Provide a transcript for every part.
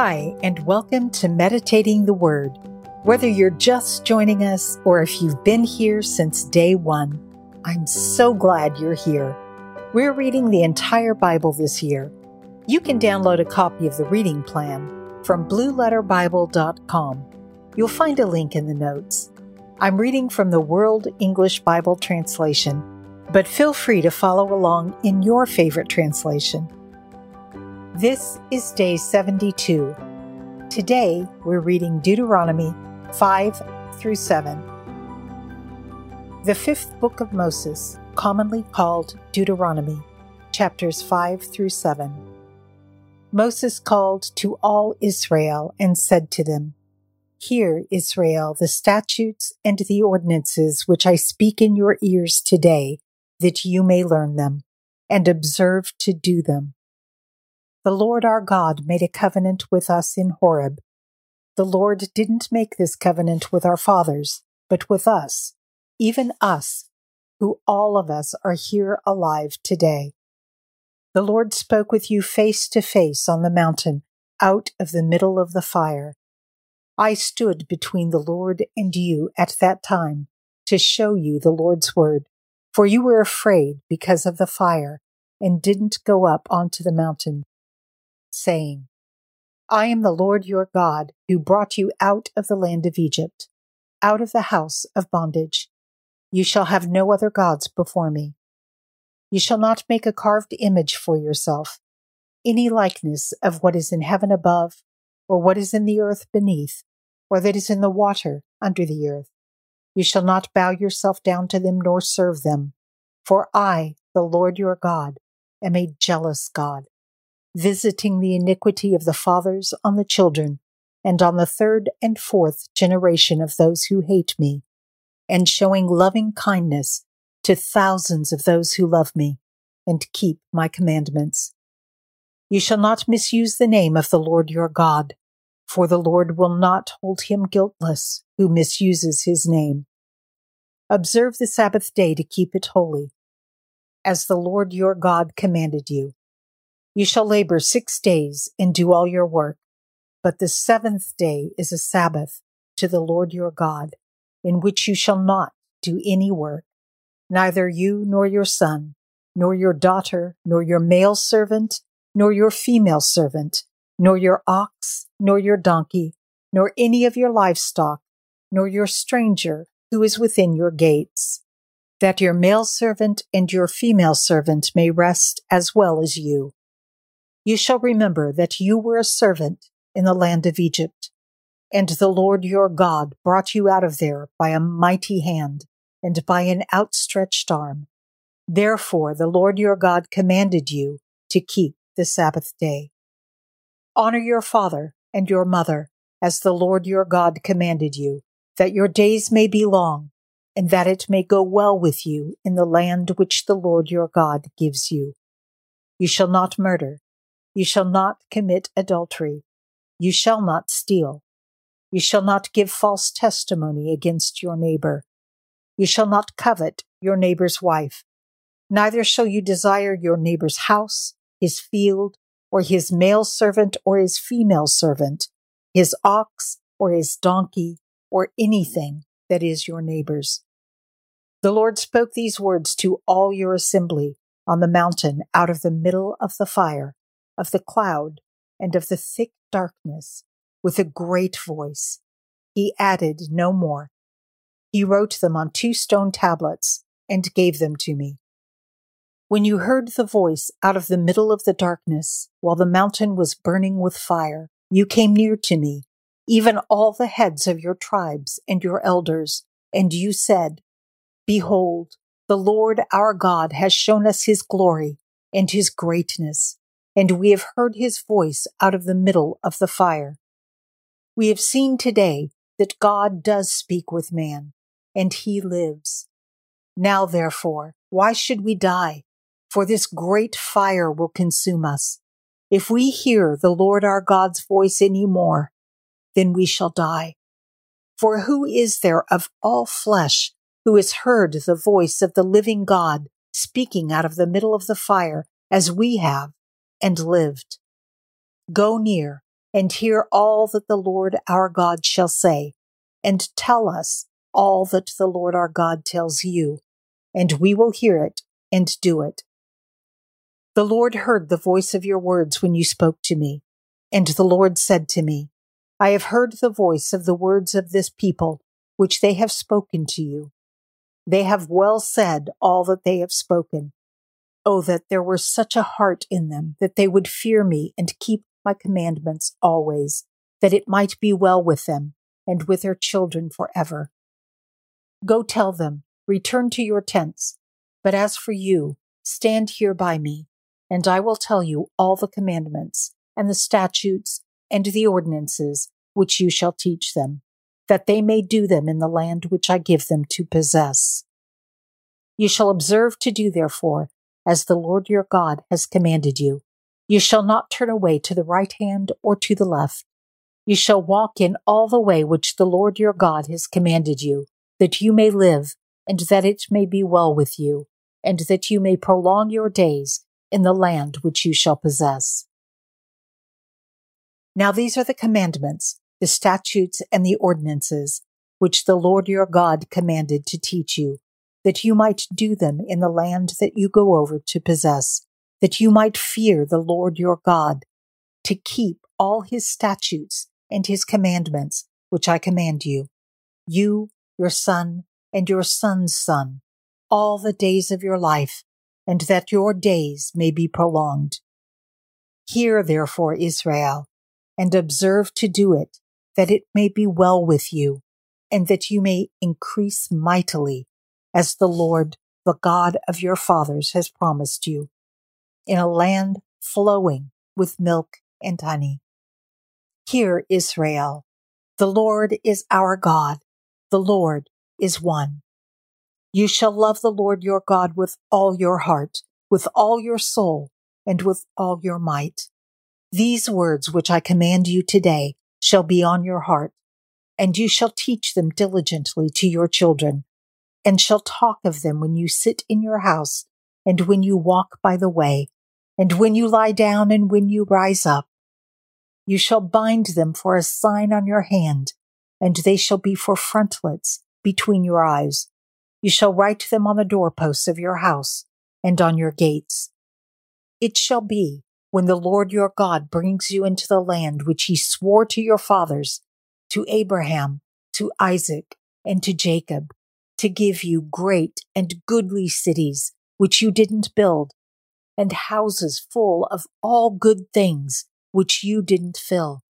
Hi, and welcome to Meditating the Word. Whether you're just joining us or if you've been here since day one, I'm so glad you're here. We're reading the entire Bible this year. You can download a copy of the reading plan from blueletterbible.com. You'll find a link in the notes. I'm reading from the World English Bible Translation, but feel free to follow along in your favorite translation. This is day 72. Today we're reading Deuteronomy 5 through 7. The fifth book of Moses, commonly called Deuteronomy, chapters 5 through 7. Moses called to all Israel and said to them, Hear, Israel, the statutes and the ordinances which I speak in your ears today, that you may learn them, and observe to do them the Lord our God made a covenant with us in Horeb. The Lord didn't make this covenant with our fathers, but with us, even us, who all of us are here alive today. The Lord spoke with you face to face on the mountain, out of the middle of the fire. I stood between the Lord and you at that time to show you the Lord's word, for you were afraid because of the fire and didn't go up onto the mountain saying, I am the Lord your God who brought you out of the land of Egypt, out of the house of bondage. You shall have no other gods before me. You shall not make a carved image for yourself, any likeness of what is in heaven above, or what is in the earth beneath, or that is in the water under the earth. You shall not bow yourself down to them nor serve them. For I, the Lord your God, am a jealous God visiting the iniquity of the fathers on the children, and on the third and fourth generation of those who hate me, and showing loving kindness to thousands of those who love me and keep my commandments. You shall not misuse the name of the Lord your God, for the Lord will not hold him guiltless who misuses his name. Observe the Sabbath day to keep it holy, as the Lord your God commanded you. You shall labor six days and do all your work, but the seventh day is a Sabbath to the Lord your God, in which you shall not do any work, neither you nor your son, nor your daughter, nor your male servant, nor your female servant, nor your ox, nor your donkey, nor any of your livestock, nor your stranger who is within your gates, that your male servant and your female servant may rest as well as you you shall remember that you were a servant in the land of Egypt, and the Lord your God brought you out of there by a mighty hand and by an outstretched arm. Therefore the Lord your God commanded you to keep the Sabbath day. Honor your father and your mother as the Lord your God commanded you, that your days may be long, and that it may go well with you in the land which the Lord your God gives you. You shall not murder. You shall not commit adultery. You shall not steal. You shall not give false testimony against your neighbor. You shall not covet your neighbor's wife. Neither shall you desire your neighbor's house, his field, or his male servant or his female servant, his ox or his donkey, or anything that is your neighbor's. The Lord spoke these words to all your assembly on the mountain out of the middle of the fire of the cloud and of the thick darkness with a great voice. He added no more. He wrote them on two stone tablets and gave them to me. When you heard the voice out of the middle of the darkness, while the mountain was burning with fire, you came near to me, even all the heads of your tribes and your elders, and you said, Behold, the Lord our God has shown us his glory and his greatness, and we have heard his voice out of the middle of the fire. We have seen today that God does speak with man, and he lives. Now, therefore, why should we die? For this great fire will consume us. If we hear the Lord our God's voice any more, then we shall die. For who is there of all flesh who has heard the voice of the living God speaking out of the middle of the fire as we have and lived. Go near and hear all that the Lord our God shall say, and tell us all that the Lord our God tells you, and we will hear it and do it. The Lord heard the voice of your words when you spoke to me, and the Lord said to me, I have heard the voice of the words of this people, which they have spoken to you. They have well said all that they have spoken. Oh, that there were such a heart in them that they would fear me and keep my commandments always, that it might be well with them and with their children forever. Go tell them, return to your tents. But as for you, stand here by me, and I will tell you all the commandments and the statutes and the ordinances which you shall teach them, that they may do them in the land which I give them to possess. You shall observe to do, therefore, as the Lord your God has commanded you. You shall not turn away to the right hand or to the left. You shall walk in all the way which the Lord your God has commanded you, that you may live, and that it may be well with you, and that you may prolong your days in the land which you shall possess. Now these are the commandments, the statutes, and the ordinances, which the Lord your God commanded to teach you, that you might do them in the land that you go over to possess that you might fear the Lord your God, to keep all his statutes and his commandments, which I command you, you, your son, and your son's son, all the days of your life, and that your days may be prolonged. Hear therefore, Israel, and observe to do it, that it may be well with you, and that you may increase mightily, as the Lord, the God of your fathers, has promised you in a land flowing with milk and honey. Hear, Israel, the Lord is our God, the Lord is one. You shall love the Lord your God with all your heart, with all your soul, and with all your might. These words which I command you today shall be on your heart, and you shall teach them diligently to your children, and shall talk of them when you sit in your house, and when you walk by the way, and when you lie down and when you rise up. You shall bind them for a sign on your hand, and they shall be for frontlets between your eyes. You shall write them on the doorposts of your house and on your gates. It shall be when the Lord your God brings you into the land which he swore to your fathers, to Abraham, to Isaac, and to Jacob, to give you great and goodly cities which you didn't build, and houses full of all good things which you didn't fill,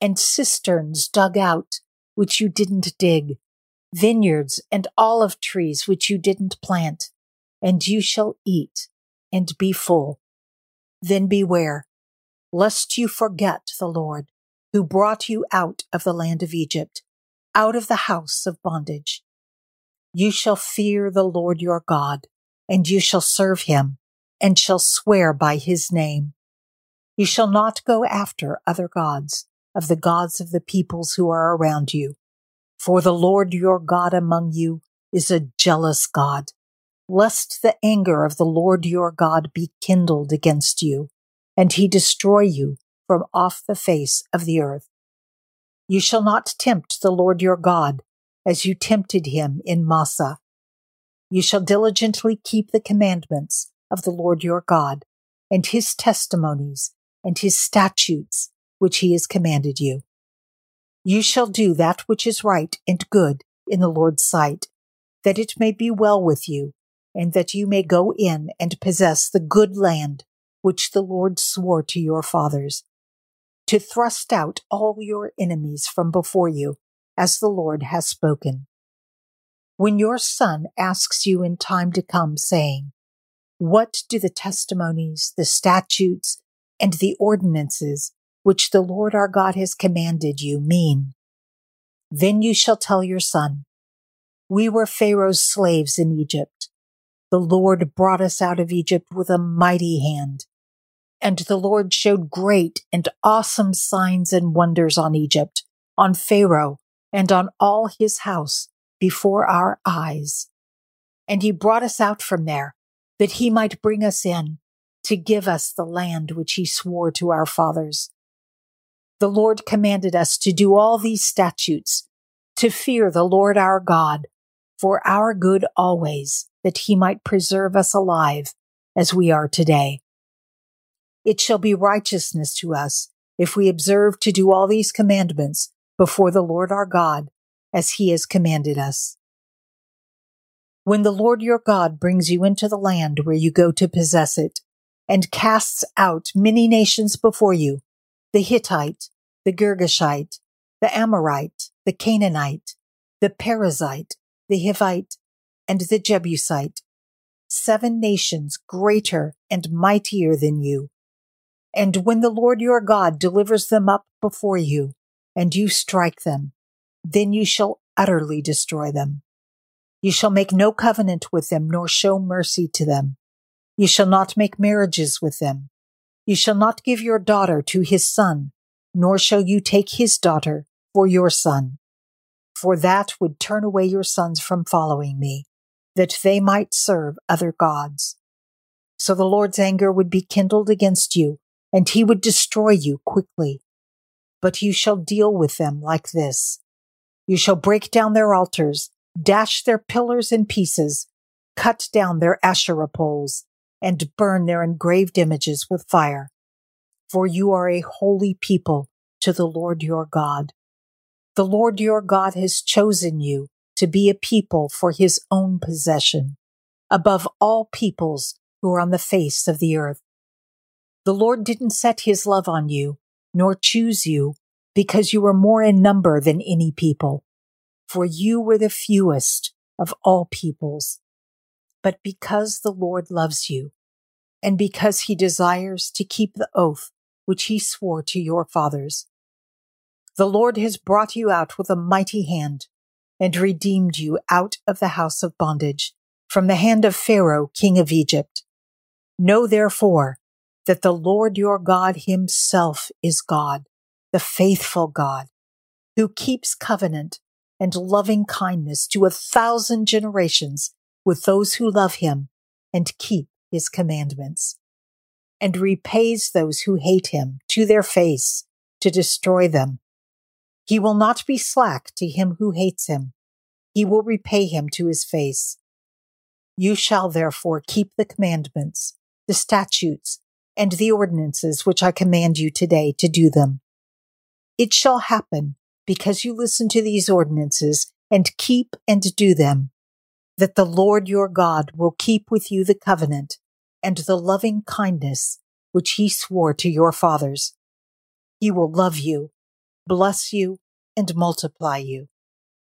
and cisterns dug out which you didn't dig, vineyards and olive trees which you didn't plant, and you shall eat and be full. Then beware, lest you forget the Lord, who brought you out of the land of Egypt, out of the house of bondage. You shall fear the Lord your God, and you shall serve him and shall swear by his name. You shall not go after other gods of the gods of the peoples who are around you. For the Lord your God among you is a jealous God, lest the anger of the Lord your God be kindled against you, and he destroy you from off the face of the earth. You shall not tempt the Lord your God as you tempted him in Massah. You shall diligently keep the commandments of the Lord your God, and his testimonies, and his statutes, which he has commanded you. You shall do that which is right and good in the Lord's sight, that it may be well with you, and that you may go in and possess the good land which the Lord swore to your fathers, to thrust out all your enemies from before you, as the Lord has spoken. When your son asks you in time to come, saying, what do the testimonies, the statutes, and the ordinances which the Lord our God has commanded you mean? Then you shall tell your son, We were Pharaoh's slaves in Egypt. The Lord brought us out of Egypt with a mighty hand. And the Lord showed great and awesome signs and wonders on Egypt, on Pharaoh, and on all his house before our eyes. And he brought us out from there that he might bring us in to give us the land which he swore to our fathers. The Lord commanded us to do all these statutes, to fear the Lord our God, for our good always, that he might preserve us alive as we are today. It shall be righteousness to us if we observe to do all these commandments before the Lord our God, as he has commanded us. When the Lord your God brings you into the land where you go to possess it, and casts out many nations before you, the Hittite, the Girgashite, the Amorite, the Canaanite, the Perizzite, the Hivite, and the Jebusite, seven nations greater and mightier than you. And when the Lord your God delivers them up before you, and you strike them, then you shall utterly destroy them. You shall make no covenant with them, nor show mercy to them. You shall not make marriages with them. You shall not give your daughter to his son, nor shall you take his daughter for your son. For that would turn away your sons from following me, that they might serve other gods. So the Lord's anger would be kindled against you, and he would destroy you quickly. But you shall deal with them like this. You shall break down their altars, dash their pillars in pieces, cut down their Asherah poles, and burn their engraved images with fire. For you are a holy people to the Lord your God. The Lord your God has chosen you to be a people for his own possession, above all peoples who are on the face of the earth. The Lord didn't set his love on you, nor choose you, because you were more in number than any people, for you were the fewest of all peoples but because the Lord loves you, and because he desires to keep the oath which he swore to your fathers. The Lord has brought you out with a mighty hand and redeemed you out of the house of bondage from the hand of Pharaoh, king of Egypt. Know therefore that the Lord your God himself is God, the faithful God, who keeps covenant and loving kindness to a thousand generations with those who love him and keep his commandments, and repays those who hate him to their face to destroy them. He will not be slack to him who hates him. He will repay him to his face. You shall therefore keep the commandments, the statutes, and the ordinances which I command you today to do them. It shall happen, because you listen to these ordinances and keep and do them, that the Lord your God will keep with you the covenant and the loving kindness which he swore to your fathers. He will love you, bless you, and multiply you.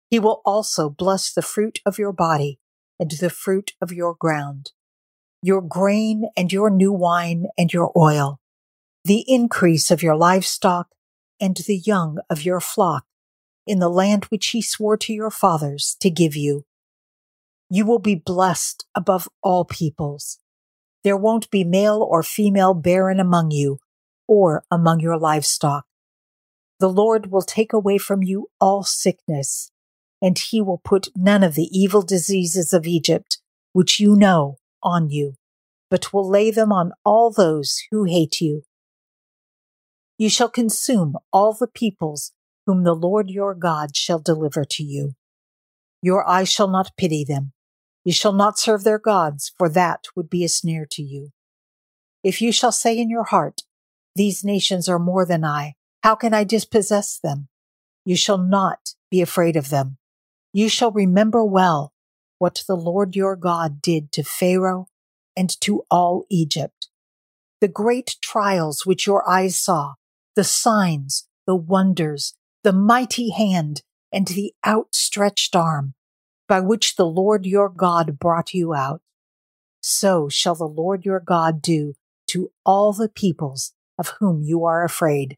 He will also bless the fruit of your body and the fruit of your ground, your grain and your new wine and your oil, the increase of your livestock and the young of your flock in the land which he swore to your fathers to give you you will be blessed above all peoples. There won't be male or female barren among you or among your livestock. The Lord will take away from you all sickness, and he will put none of the evil diseases of Egypt, which you know, on you, but will lay them on all those who hate you. You shall consume all the peoples whom the Lord your God shall deliver to you. Your eye shall not pity them, you shall not serve their gods, for that would be a snare to you. If you shall say in your heart, These nations are more than I, how can I dispossess them? You shall not be afraid of them. You shall remember well what the Lord your God did to Pharaoh and to all Egypt. The great trials which your eyes saw, the signs, the wonders, the mighty hand, and the outstretched arm by which the Lord your God brought you out, so shall the Lord your God do to all the peoples of whom you are afraid.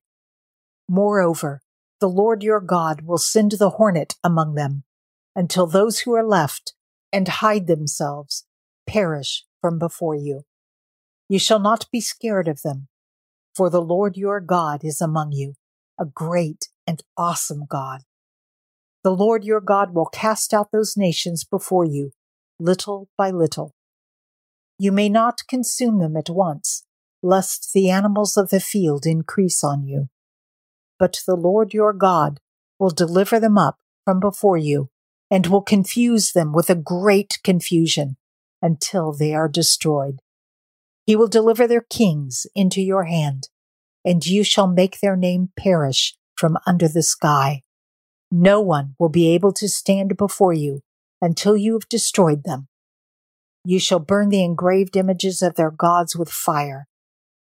Moreover, the Lord your God will send the hornet among them until those who are left and hide themselves perish from before you. You shall not be scared of them, for the Lord your God is among you, a great and awesome God. The Lord your God will cast out those nations before you, little by little. You may not consume them at once, lest the animals of the field increase on you. but the Lord your God will deliver them up from before you and will confuse them with a great confusion until they are destroyed. He will deliver their kings into your hand, and you shall make their name perish from under the sky. No one will be able to stand before you until you have destroyed them. You shall burn the engraved images of their gods with fire.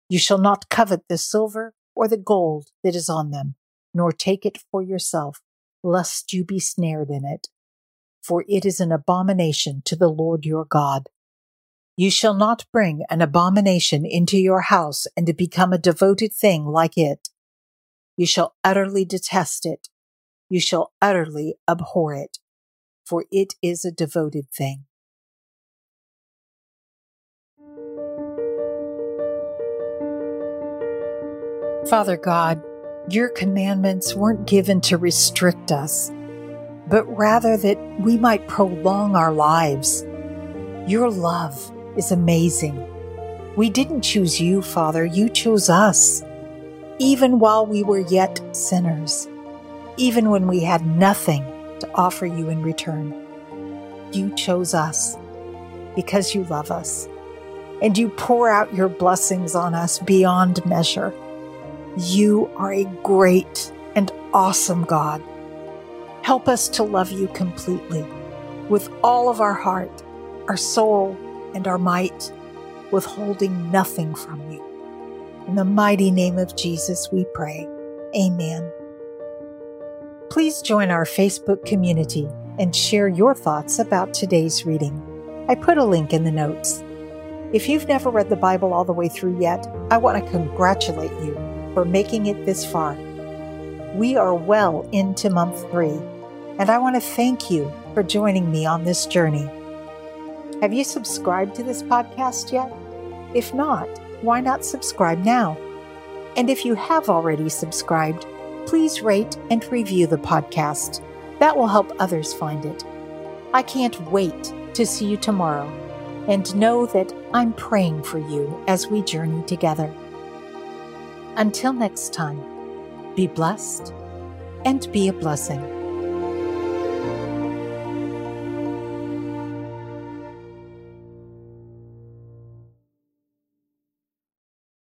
You shall not covet the silver or the gold that is on them, nor take it for yourself, lest you be snared in it. For it is an abomination to the Lord your God. You shall not bring an abomination into your house and become a devoted thing like it. You shall utterly detest it. You shall utterly abhor it, for it is a devoted thing. Father God, your commandments weren't given to restrict us, but rather that we might prolong our lives. Your love is amazing. We didn't choose you, Father, you chose us, even while we were yet sinners, even when we had nothing to offer you in return. You chose us because you love us, and you pour out your blessings on us beyond measure. You are a great and awesome God. Help us to love you completely, with all of our heart, our soul, and our might, withholding nothing from you. In the mighty name of Jesus, we pray. Amen. Please join our Facebook community and share your thoughts about today's reading. I put a link in the notes. If you've never read the Bible all the way through yet, I want to congratulate you for making it this far. We are well into month three, and I want to thank you for joining me on this journey. Have you subscribed to this podcast yet? If not, why not subscribe now? And if you have already subscribed, please rate and review the podcast. That will help others find it. I can't wait to see you tomorrow and know that I'm praying for you as we journey together. Until next time, be blessed and be a blessing.